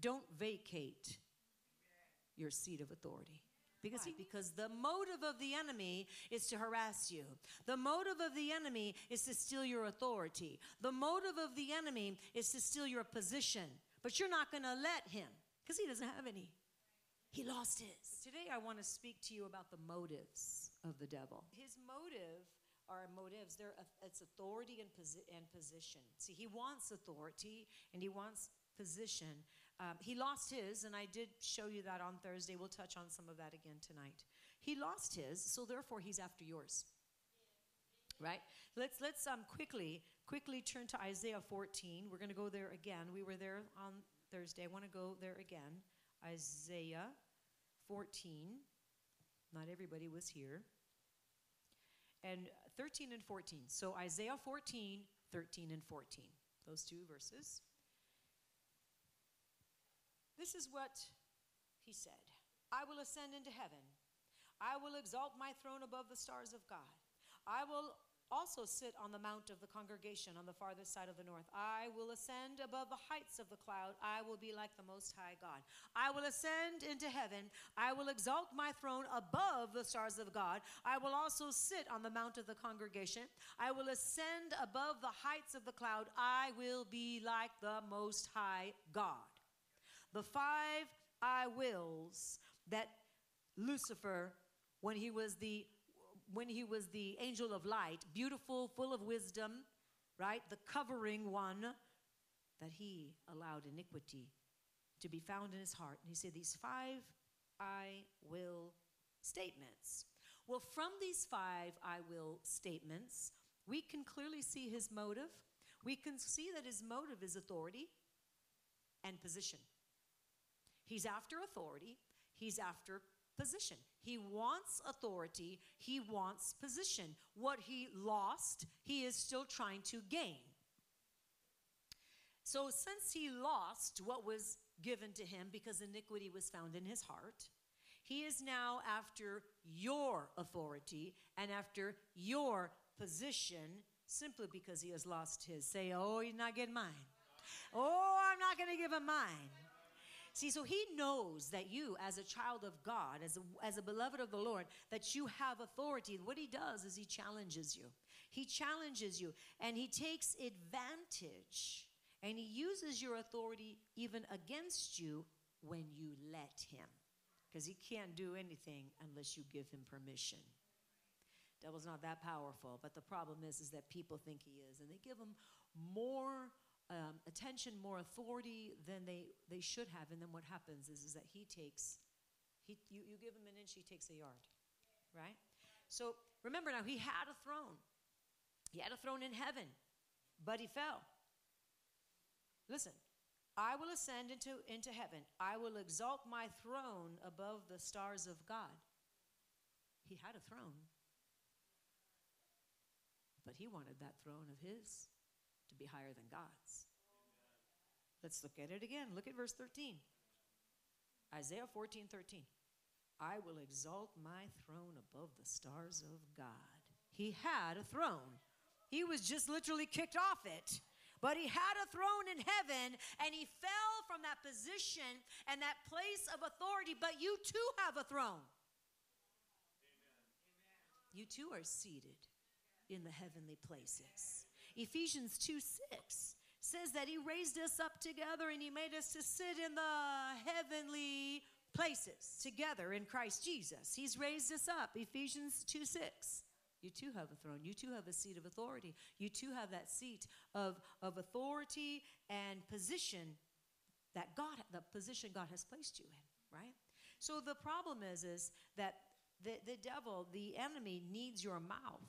Don't vacate your seat of authority. Because, because the motive of the enemy is to harass you. The motive of the enemy is to steal your authority. The motive of the enemy is to steal your position. But you're not going to let him because he doesn't have any. He lost his. Today, I want to speak to you about the motives of the devil. His motive are motives. They're it's authority and, posi- and position. See, he wants authority and he wants position. Um, he lost his, and I did show you that on Thursday. We'll touch on some of that again tonight. He lost his, so therefore he's after yours. Right? Let's let's um quickly quickly turn to Isaiah 14. We're going to go there again. We were there on Thursday. I want to go there again. Isaiah 14. Not everybody was here. And 13 and 14. So Isaiah 14, 13 and 14. Those two verses. This is what he said I will ascend into heaven. I will exalt my throne above the stars of God. I will also sit on the mount of the congregation on the farthest side of the north. I will ascend above the heights of the cloud. I will be like the Most High God. I will ascend into heaven. I will exalt my throne above the stars of God. I will also sit on the mount of the congregation. I will ascend above the heights of the cloud. I will be like the Most High God. The five I wills that Lucifer, when he was the when he was the angel of light, beautiful, full of wisdom, right? The covering one, that he allowed iniquity to be found in his heart. And he said, These five I will statements. Well, from these five I will statements, we can clearly see his motive. We can see that his motive is authority and position. He's after authority, he's after position. He wants authority, he wants position. What he lost, he is still trying to gain. So, since he lost what was given to him because iniquity was found in his heart, he is now after your authority and after your position simply because he has lost his. Say, oh, he's not getting mine. Oh, I'm not going to give him mine. See, so he knows that you, as a child of God, as a, as a beloved of the Lord, that you have authority. What he does is he challenges you. He challenges you and he takes advantage and he uses your authority even against you when you let him. Because he can't do anything unless you give him permission. Devil's not that powerful, but the problem is, is that people think he is, and they give him more um, attention, more authority than they, they should have. And then what happens is, is that he takes, he, you, you give him an inch, he takes a yard, right? So remember now, he had a throne. He had a throne in heaven, but he fell. Listen, I will ascend into, into heaven. I will exalt my throne above the stars of God. He had a throne, but he wanted that throne of his to be higher than God's. Let's look at it again. Look at verse 13. Isaiah 14, 13. I will exalt my throne above the stars of God. He had a throne. He was just literally kicked off it. But he had a throne in heaven and he fell from that position and that place of authority. But you too have a throne. Amen. You too are seated in the heavenly places. Ephesians 2 6 says that he raised us up together and he made us to sit in the heavenly places together in Christ Jesus. He's raised us up. Ephesians 2 6. You too have a throne. You too have a seat of authority. You too have that seat of, of authority and position that God, the position God has placed you in, right? So the problem is, is that the, the devil, the enemy, needs your mouth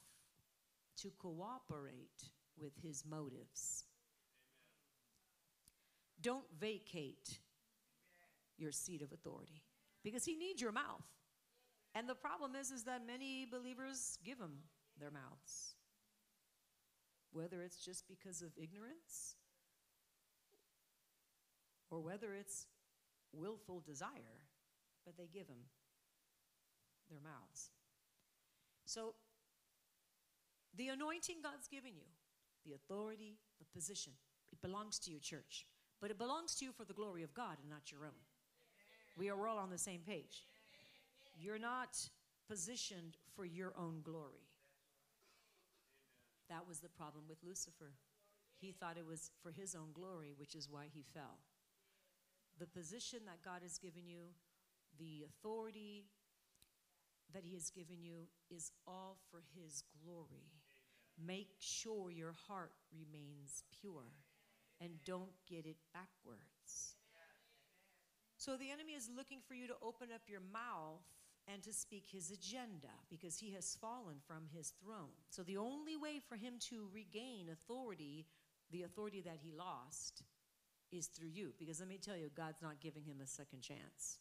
to cooperate with his motives. Amen. Don't vacate your seat of authority because he needs your mouth. And the problem is is that many believers give him their mouths. Whether it's just because of ignorance or whether it's willful desire, but they give him their mouths. So the anointing God's given you, the authority, the position, it belongs to you, church. but it belongs to you for the glory of God and not your own. We are all on the same page. You're not positioned for your own glory. That was the problem with Lucifer. He thought it was for his own glory, which is why he fell. The position that God has given you, the authority that he has given you, is all for his glory. Make sure your heart remains pure and don't get it backwards. So the enemy is looking for you to open up your mouth and to speak his agenda because he has fallen from his throne. So the only way for him to regain authority, the authority that he lost, is through you. Because let me tell you, God's not giving him a second chance.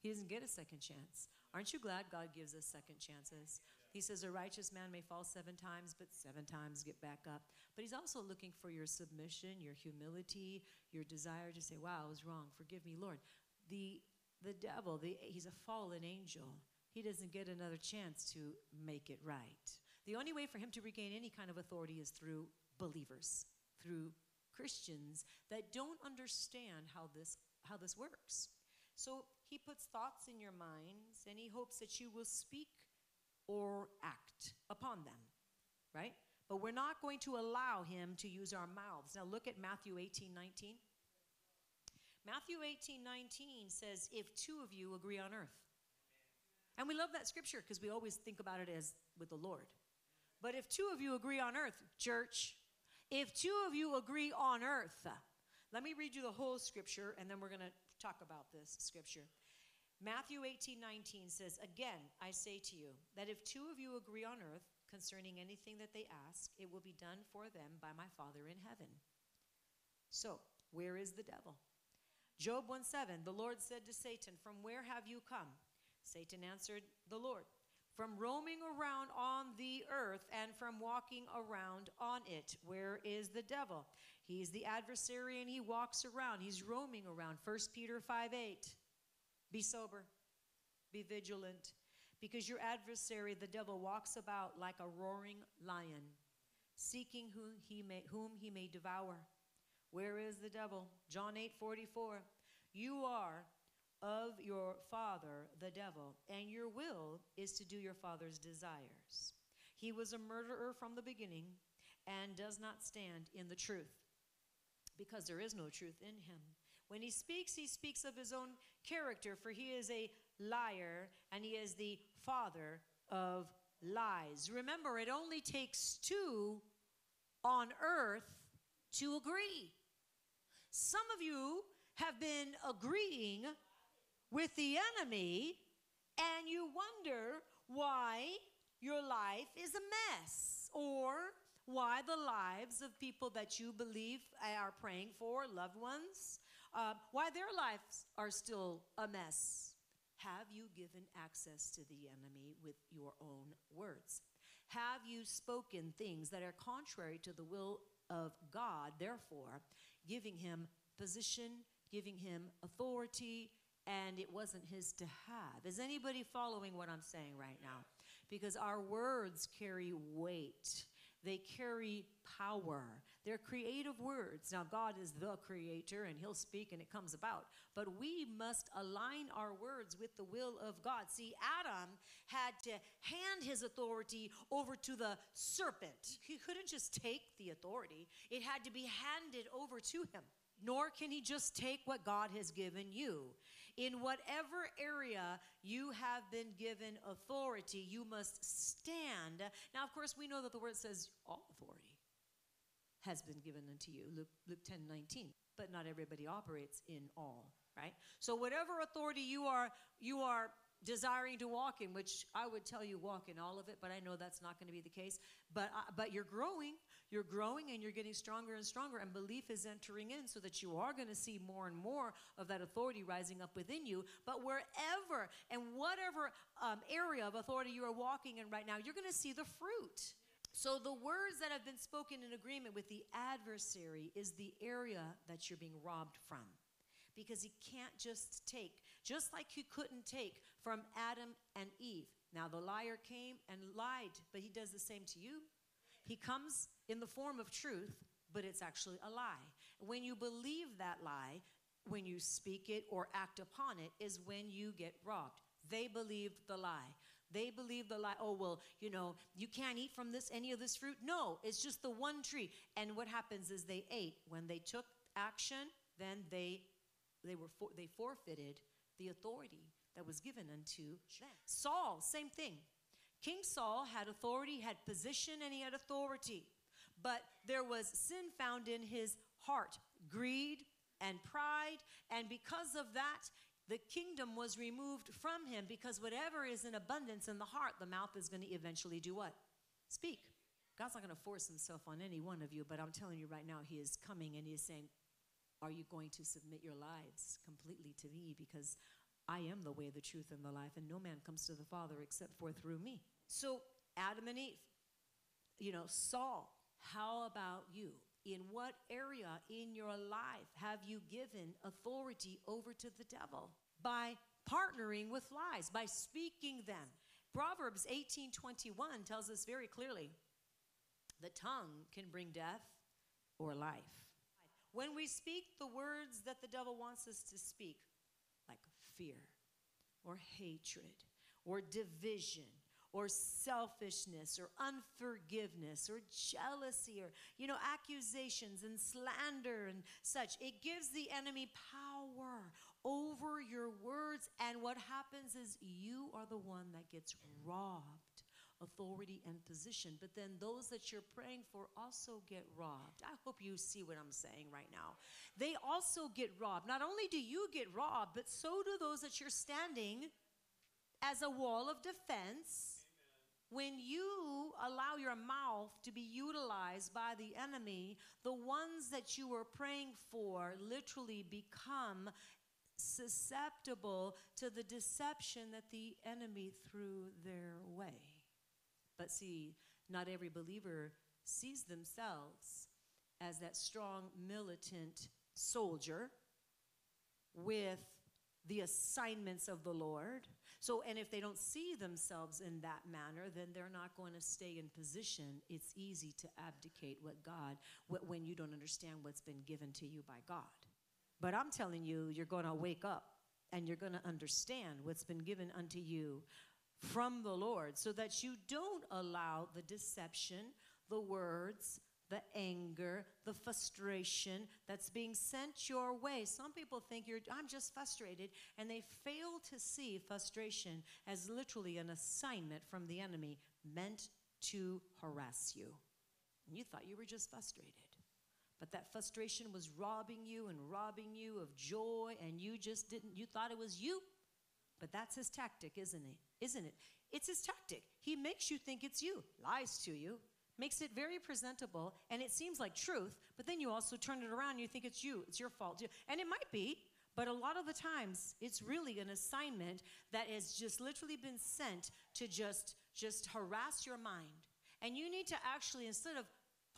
He doesn't get a second chance. Aren't you glad God gives us second chances? He says, A righteous man may fall seven times, but seven times get back up. But He's also looking for your submission, your humility, your desire to say, Wow, I was wrong. Forgive me, Lord. The, the devil, the, he's a fallen angel. He doesn't get another chance to make it right. The only way for him to regain any kind of authority is through believers, through Christians that don't understand how this, how this works. So he puts thoughts in your minds and he hopes that you will speak or act upon them, right? But we're not going to allow him to use our mouths. Now look at Matthew 18 19. Matthew 18 19 says, If two of you agree on earth. And we love that scripture because we always think about it as with the Lord. But if two of you agree on earth, church, if two of you agree on earth, let me read you the whole scripture and then we're going to talk about this scripture. Matthew 18 19 says, Again, I say to you that if two of you agree on earth concerning anything that they ask, it will be done for them by my Father in heaven. So, where is the devil? Job 1 7, the Lord said to Satan, From where have you come? Satan answered the Lord, From roaming around on the earth and from walking around on it. Where is the devil? He's the adversary and he walks around. He's roaming around. 1 Peter 5 8. Be sober, be vigilant, because your adversary, the devil, walks about like a roaring lion, seeking whom he may, whom he may devour. Where is the devil? John 8 44. You are of your father, the devil, and your will is to do your father's desires. He was a murderer from the beginning and does not stand in the truth because there is no truth in him. When he speaks, he speaks of his own character, for he is a liar and he is the father of lies. Remember, it only takes two on earth to agree. Some of you have been agreeing with the enemy, and you wonder why your life is a mess or why the lives of people that you believe are praying for, loved ones, uh, why their lives are still a mess. Have you given access to the enemy with your own words? Have you spoken things that are contrary to the will of God, therefore, giving him position, giving him authority, and it wasn't his to have? Is anybody following what I'm saying right now? Because our words carry weight. They carry power. They're creative words. Now, God is the creator and He'll speak and it comes about. But we must align our words with the will of God. See, Adam had to hand his authority over to the serpent. He couldn't just take the authority, it had to be handed over to him. Nor can he just take what God has given you. In whatever area you have been given authority, you must stand. Now, of course, we know that the word says all authority has been given unto you, Luke, Luke 10 19. But not everybody operates in all, right? So, whatever authority you are, you are desiring to walk in, which I would tell you walk in all of it, but I know that's not going to be the case. But uh, but you're growing, you're growing and you're getting stronger and stronger, and belief is entering in so that you are going to see more and more of that authority rising up within you. But wherever and whatever um, area of authority you are walking in right now, you're going to see the fruit. So, the words that have been spoken in agreement with the adversary is the area that you're being robbed from. Because he can't just take, just like he couldn't take from Adam and Eve. Now, the liar came and lied, but he does the same to you. He comes in the form of truth, but it's actually a lie. When you believe that lie, when you speak it or act upon it, is when you get robbed. They believed the lie. They believe the lie. Oh, well, you know, you can't eat from this, any of this fruit. No, it's just the one tree. And what happens is they ate. When they took action, then they they were for, they forfeited the authority that was given unto them. Saul, same thing. King Saul had authority, had position, and he had authority. But there was sin found in his heart, greed and pride. And because of that, the kingdom was removed from him because whatever is in abundance in the heart, the mouth is going to eventually do what? Speak. God's not going to force himself on any one of you, but I'm telling you right now, he is coming and he is saying, Are you going to submit your lives completely to me? Because I am the way, the truth, and the life, and no man comes to the Father except for through me. So, Adam and Eve, you know, Saul, how about you? In what area in your life have you given authority over to the devil? By partnering with lies, by speaking them. Proverbs 18:21 tells us very clearly, the tongue can bring death or life. When we speak the words that the devil wants us to speak, like fear or hatred or division or selfishness or unforgiveness or jealousy or you know accusations and slander and such it gives the enemy power over your words. And what happens is you are the one that gets robbed authority and position but then those that you're praying for also get robbed. I hope you see what i'm saying right now. They also get robbed. Not only do you get robbed but so do those that you're standing as a wall of defense when you allow your mouth to be utilized by the enemy, the ones that you were praying for literally become susceptible to the deception that the enemy threw their way. But see, not every believer sees themselves as that strong militant soldier with the assignments of the Lord so, and if they don't see themselves in that manner, then they're not going to stay in position. It's easy to abdicate what God, when you don't understand what's been given to you by God. But I'm telling you, you're going to wake up and you're going to understand what's been given unto you from the Lord so that you don't allow the deception, the words, the anger, the frustration that's being sent your way. Some people think you're, I'm just frustrated, and they fail to see frustration as literally an assignment from the enemy meant to harass you. And you thought you were just frustrated. But that frustration was robbing you and robbing you of joy, and you just didn't, you thought it was you. But that's his tactic, isn't it? Isn't it? It's his tactic. He makes you think it's you, lies to you, makes it very presentable and it seems like truth, but then you also turn it around and you think it's you, it's your fault. And it might be, but a lot of the times it's really an assignment that has just literally been sent to just just harass your mind. And you need to actually instead of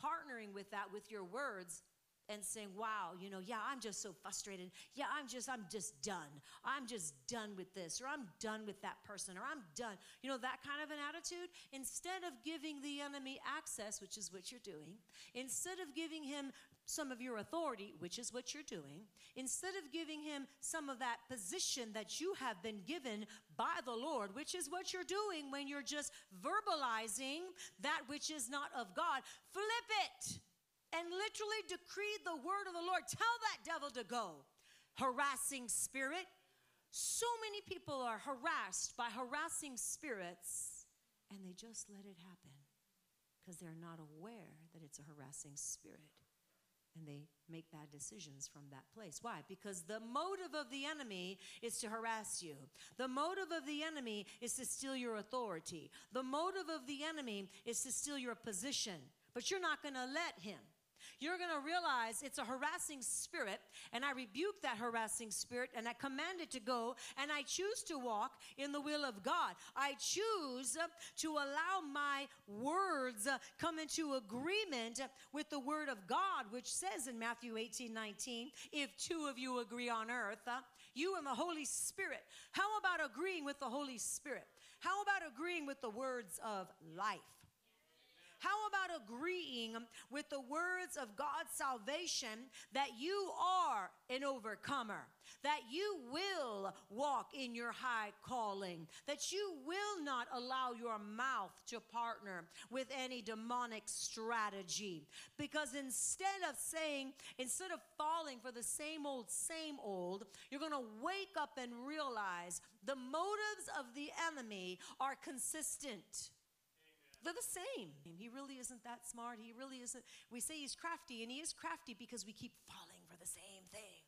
partnering with that with your words, and saying, wow, you know, yeah, I'm just so frustrated. Yeah, I'm just, I'm just done. I'm just done with this, or I'm done with that person, or I'm done. You know, that kind of an attitude. Instead of giving the enemy access, which is what you're doing, instead of giving him some of your authority, which is what you're doing, instead of giving him some of that position that you have been given by the Lord, which is what you're doing when you're just verbalizing that which is not of God, flip it and literally decreed the word of the Lord. Tell that devil to go. Harassing spirit. So many people are harassed by harassing spirits and they just let it happen because they're not aware that it's a harassing spirit. And they make bad decisions from that place. Why? Because the motive of the enemy is to harass you. The motive of the enemy is to steal your authority. The motive of the enemy is to steal your position. But you're not going to let him you're going to realize it's a harassing spirit, and I rebuke that harassing spirit, and I command it to go, and I choose to walk in the will of God. I choose to allow my words come into agreement with the word of God, which says in Matthew 18 19, if two of you agree on earth, you and the Holy Spirit. How about agreeing with the Holy Spirit? How about agreeing with the words of life? How about agreeing with the words of God's salvation that you are an overcomer? that you will walk in your high calling, that you will not allow your mouth to partner with any demonic strategy. Because instead of saying, instead of falling for the same old, same old, you're going to wake up and realize the motives of the enemy are consistent. They're the same. He really isn't that smart. He really isn't. We say he's crafty, and he is crafty because we keep falling for the same thing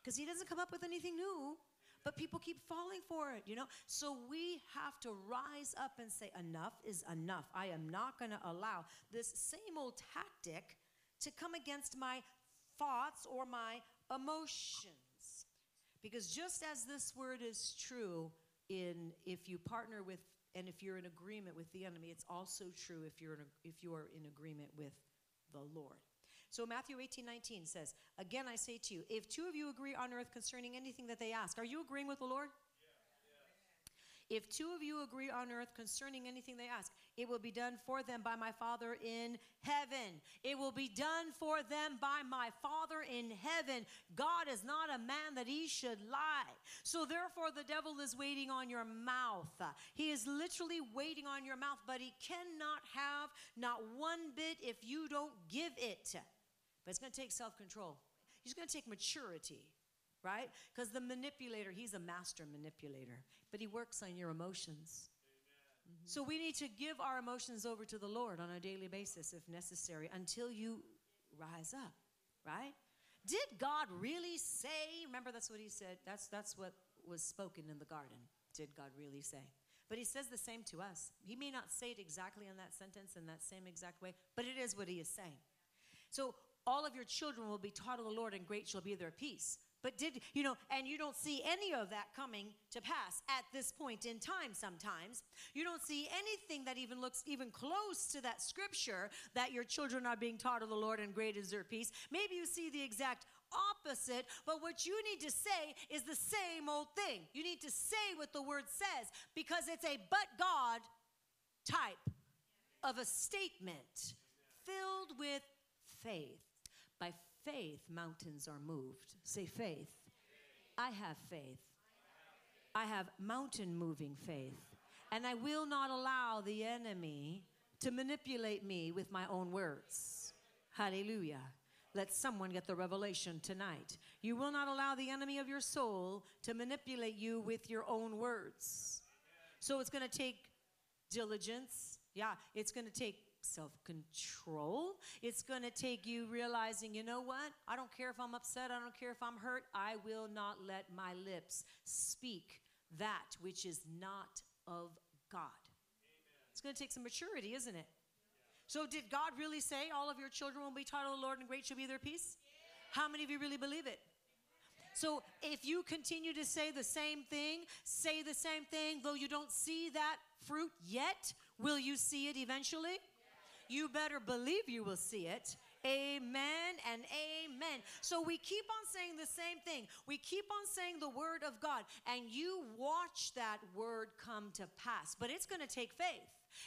because he doesn't come up with anything new but people keep falling for it, you know? So we have to rise up and say, enough is enough. I am not going to allow this same old tactic to come against my thoughts or my emotions. Because just as this word is true in if you partner with and if you're in agreement with the enemy, it's also true if you're in if you are in agreement with the Lord. So Matthew 18, 19 says, Again I say to you, if two of you agree on earth concerning anything that they ask, are you agreeing with the Lord? If two of you agree on earth concerning anything they ask, it will be done for them by my Father in heaven. It will be done for them by my Father in heaven. God is not a man that he should lie. So therefore, the devil is waiting on your mouth. He is literally waiting on your mouth, but he cannot have not one bit if you don't give it. But it's going to take self control. He's going to take maturity, right? Because the manipulator, he's a master manipulator, but he works on your emotions. Mm-hmm. So we need to give our emotions over to the Lord on a daily basis if necessary until you rise up, right? Did God really say? Remember, that's what he said. That's, that's what was spoken in the garden. Did God really say? But he says the same to us. He may not say it exactly in that sentence in that same exact way, but it is what he is saying. So all of your children will be taught of the Lord, and great shall be their peace. But did, you know, and you don't see any of that coming to pass at this point in time sometimes. You don't see anything that even looks even close to that scripture that your children are being taught of the Lord and great is their peace. Maybe you see the exact opposite, but what you need to say is the same old thing. You need to say what the word says because it's a but God type of a statement filled with faith. By faith, mountains are moved. Say faith. I have faith. I have mountain moving faith. And I will not allow the enemy to manipulate me with my own words. Hallelujah. Let someone get the revelation tonight. You will not allow the enemy of your soul to manipulate you with your own words. So it's going to take diligence. Yeah, it's going to take self control. It's going to take you realizing, you know what? I don't care if I'm upset. I don't care if I'm hurt. I will not let my lips speak that which is not of God. Amen. It's going to take some maturity, isn't it? Yeah. So, did God really say all of your children will be taught of the Lord and great shall be their peace? Yeah. How many of you really believe it? So if you continue to say the same thing, say the same thing, though you don't see that fruit yet, will you see it eventually? You better believe you will see it. Amen and amen. So we keep on saying the same thing. We keep on saying the word of God, and you watch that word come to pass. But it's going to take faith.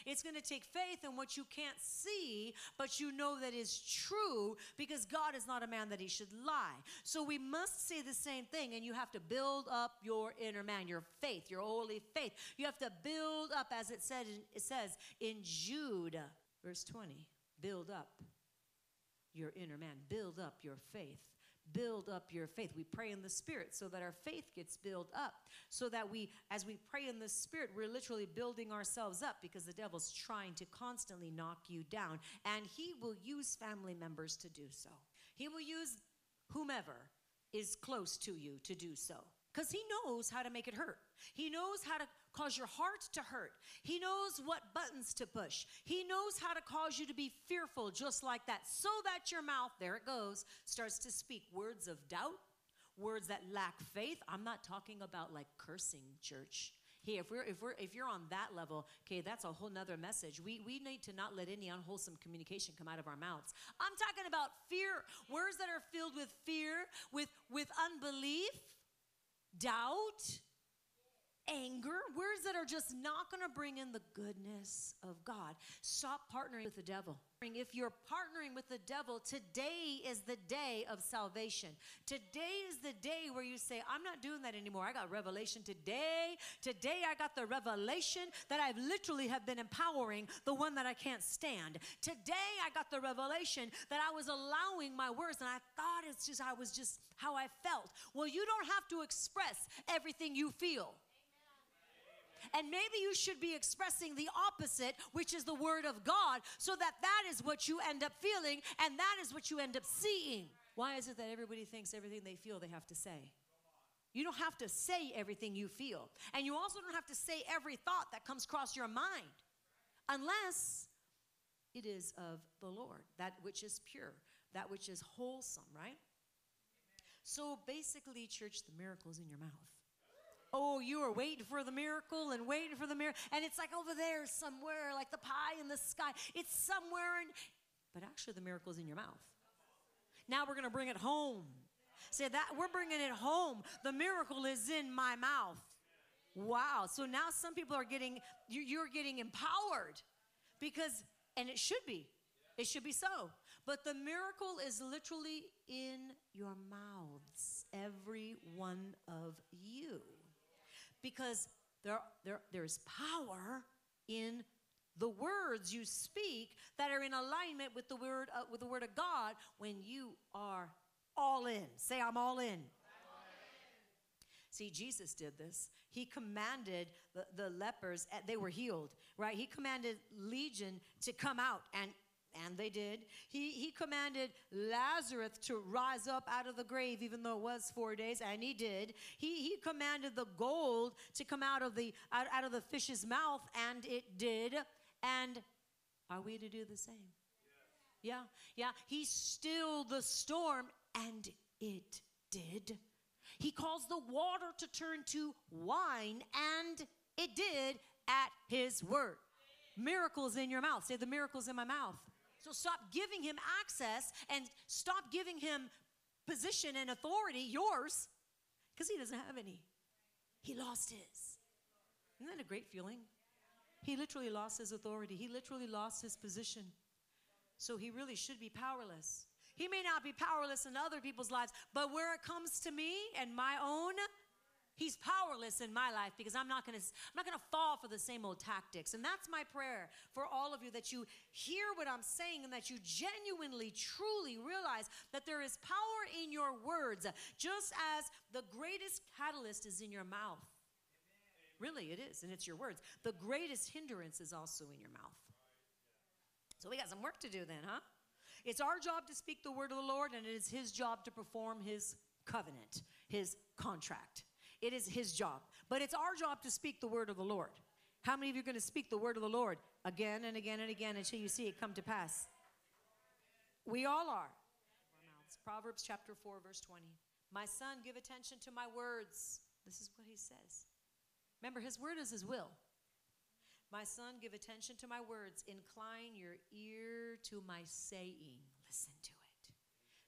It's going to take faith in what you can't see, but you know that is true because God is not a man that he should lie. So we must say the same thing, and you have to build up your inner man, your faith, your holy faith. You have to build up, as it said, it says in Jude Verse 20 build up your inner man, build up your faith. Build up your faith. We pray in the Spirit so that our faith gets built up. So that we, as we pray in the Spirit, we're literally building ourselves up because the devil's trying to constantly knock you down. And he will use family members to do so. He will use whomever is close to you to do so because he knows how to make it hurt. He knows how to cause your heart to hurt. He knows what buttons to push. He knows how to cause you to be fearful just like that, so that your mouth, there it goes, starts to speak words of doubt, words that lack faith. I'm not talking about like cursing, church. Hey, if we're if we're if you're on that level, okay, that's a whole nother message. We we need to not let any unwholesome communication come out of our mouths. I'm talking about fear, words that are filled with fear, with with unbelief, doubt, anger, words that are just not going to bring in the goodness of God. Stop partnering with the devil. If you're partnering with the devil, today is the day of salvation. Today is the day where you say, I'm not doing that anymore. I got revelation today. Today I got the revelation that I've literally have been empowering the one that I can't stand. Today I got the revelation that I was allowing my words and I thought it's just I was just how I felt. Well, you don't have to express everything you feel. And maybe you should be expressing the opposite, which is the word of God, so that that is what you end up feeling and that is what you end up seeing. Why is it that everybody thinks everything they feel they have to say? You don't have to say everything you feel. And you also don't have to say every thought that comes across your mind unless it is of the Lord, that which is pure, that which is wholesome, right? So basically, church, the miracle is in your mouth. Oh, you are waiting for the miracle and waiting for the miracle. And it's like over there somewhere, like the pie in the sky. It's somewhere. In, but actually, the miracle is in your mouth. Now we're going to bring it home. Say that we're bringing it home. The miracle is in my mouth. Wow. So now some people are getting, you're getting empowered because, and it should be, it should be so. But the miracle is literally in your mouths, every one of you because there, there, there's power in the words you speak that are in alignment with the word uh, with the word of God when you are all in. Say I'm all in. See, Jesus did this. He commanded the, the lepers, they were healed, right? He commanded Legion to come out, and and they did. He, he commanded Lazarus to rise up out of the grave, even though it was four days, and he did. He, he commanded the gold to come out of the out, out of the fish's mouth, and it did. And are we to do the same? Yeah, yeah. He stilled the storm, and it did. He caused the water to turn to wine, and it did at his word. Miracles in your mouth. Say, the miracles in my mouth. So stop giving him access and stop giving him position and authority, yours, because he doesn't have any. He lost his. Isn't that a great feeling? He literally lost his authority, he literally lost his position. So he really should be powerless. He may not be powerless in other people's lives, but where it comes to me and my own, He's powerless in my life because I'm not going to I'm not going to fall for the same old tactics. And that's my prayer for all of you that you hear what I'm saying and that you genuinely truly realize that there is power in your words just as the greatest catalyst is in your mouth. Really, it is, and it's your words. The greatest hindrance is also in your mouth. So we got some work to do then, huh? It's our job to speak the word of the Lord, and it is His job to perform His covenant, His contract. It is his job. But it's our job to speak the word of the Lord. How many of you are going to speak the word of the Lord again and again and again until you see it come to pass? We all are. Proverbs chapter 4, verse 20. My son, give attention to my words. This is what he says. Remember, his word is his will. My son, give attention to my words. Incline your ear to my saying. Listen to it.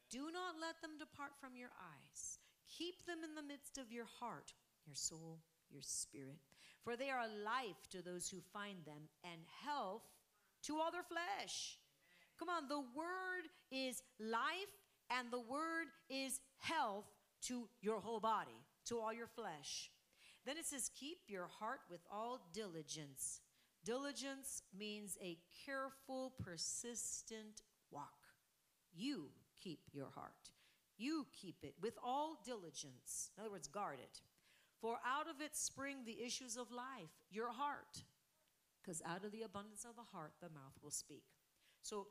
Do not let them depart from your eyes. Keep them in the midst of your heart, your soul, your spirit. For they are life to those who find them and health to all their flesh. Come on, the word is life and the word is health to your whole body, to all your flesh. Then it says, Keep your heart with all diligence. Diligence means a careful, persistent walk. You keep your heart. You keep it with all diligence. In other words, guard it. For out of it spring the issues of life, your heart. Because out of the abundance of the heart, the mouth will speak. So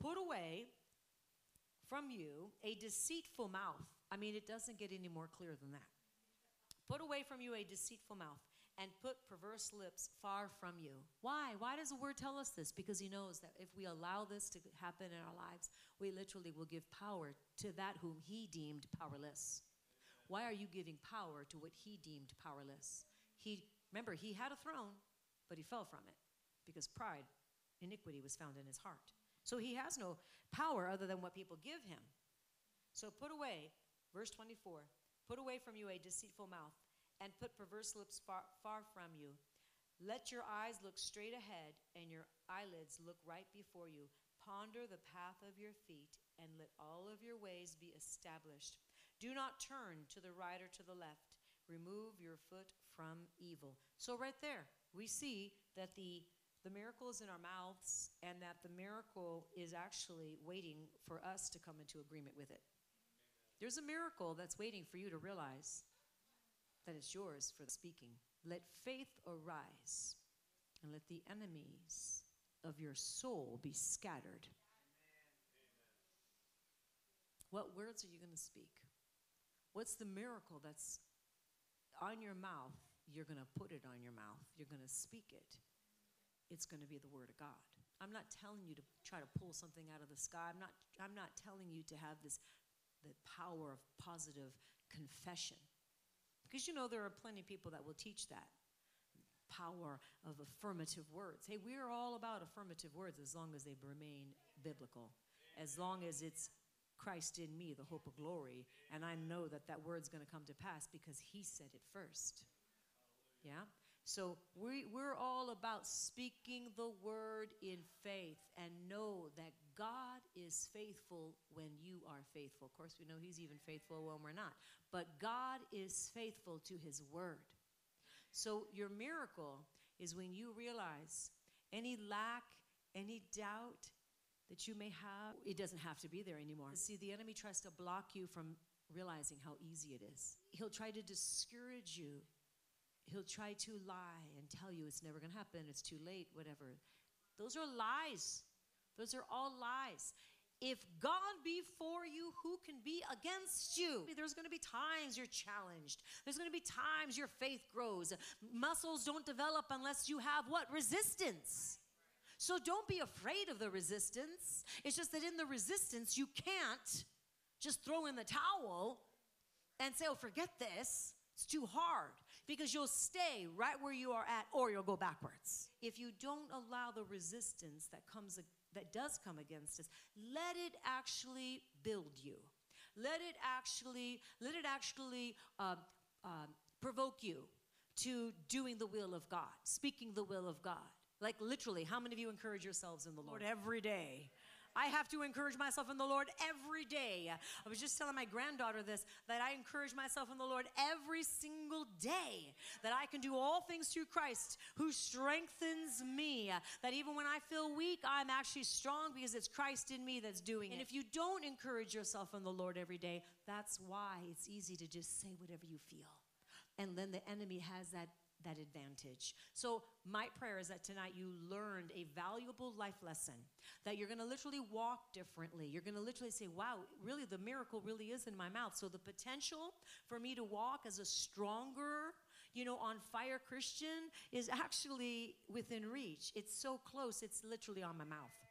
put away from you a deceitful mouth. I mean, it doesn't get any more clear than that. Put away from you a deceitful mouth and put perverse lips far from you. Why? Why does the word tell us this? Because he knows that if we allow this to happen in our lives, we literally will give power to that whom he deemed powerless. Why are you giving power to what he deemed powerless? He remember he had a throne, but he fell from it because pride, iniquity was found in his heart. So he has no power other than what people give him. So put away, verse 24, put away from you a deceitful mouth and put perverse lips far, far from you. Let your eyes look straight ahead and your eyelids look right before you. Ponder the path of your feet and let all of your ways be established. Do not turn to the right or to the left. Remove your foot from evil. So, right there, we see that the the miracle is in our mouths and that the miracle is actually waiting for us to come into agreement with it. There's a miracle that's waiting for you to realize that it's yours for the speaking. Let faith arise and let the enemies of your soul be scattered. What words are you going to speak? What's the miracle that's on your mouth? You're going to put it on your mouth. You're going to speak it. It's going to be the word of God. I'm not telling you to try to pull something out of the sky. I'm not I'm not telling you to have this the power of positive confession. Because you know, there are plenty of people that will teach that power of affirmative words. Hey, we're all about affirmative words as long as they remain biblical, as long as it's Christ in me, the hope of glory, and I know that that word's going to come to pass because He said it first. Yeah? So we, we're all about speaking the word in faith and know that God is faithful when you are faithful. Of course, we know He's even faithful when we're not, but God is faithful to His word. So your miracle is when you realize any lack, any doubt that you may have, it doesn't have to be there anymore. See, the enemy tries to block you from realizing how easy it is. He'll try to discourage you he'll try to lie and tell you it's never going to happen, it's too late, whatever. Those are lies. Those are all lies. If God be for you, who can be against you? There's going to be times you're challenged. There's going to be times your faith grows. Muscles don't develop unless you have what? Resistance. So don't be afraid of the resistance. It's just that in the resistance, you can't just throw in the towel and say, oh, forget this. It's too hard because you'll stay right where you are at or you'll go backwards. If you don't allow the resistance that comes that does come against us, let it actually build you. Let it actually let it actually uh, uh, provoke you to doing the will of God, speaking the will of God. Like literally, how many of you encourage yourselves in the Lord every day? I have to encourage myself in the Lord every day. I was just telling my granddaughter this that I encourage myself in the Lord every single day, that I can do all things through Christ who strengthens me. That even when I feel weak, I'm actually strong because it's Christ in me that's doing it. And if you don't encourage yourself in the Lord every day, that's why it's easy to just say whatever you feel. And then the enemy has that that advantage. So, my prayer is that tonight you learned a valuable life lesson, that you're going to literally walk differently. You're going to literally say, wow, really, the miracle really is in my mouth. So, the potential for me to walk as a stronger, you know, on fire Christian is actually within reach. It's so close, it's literally on my mouth.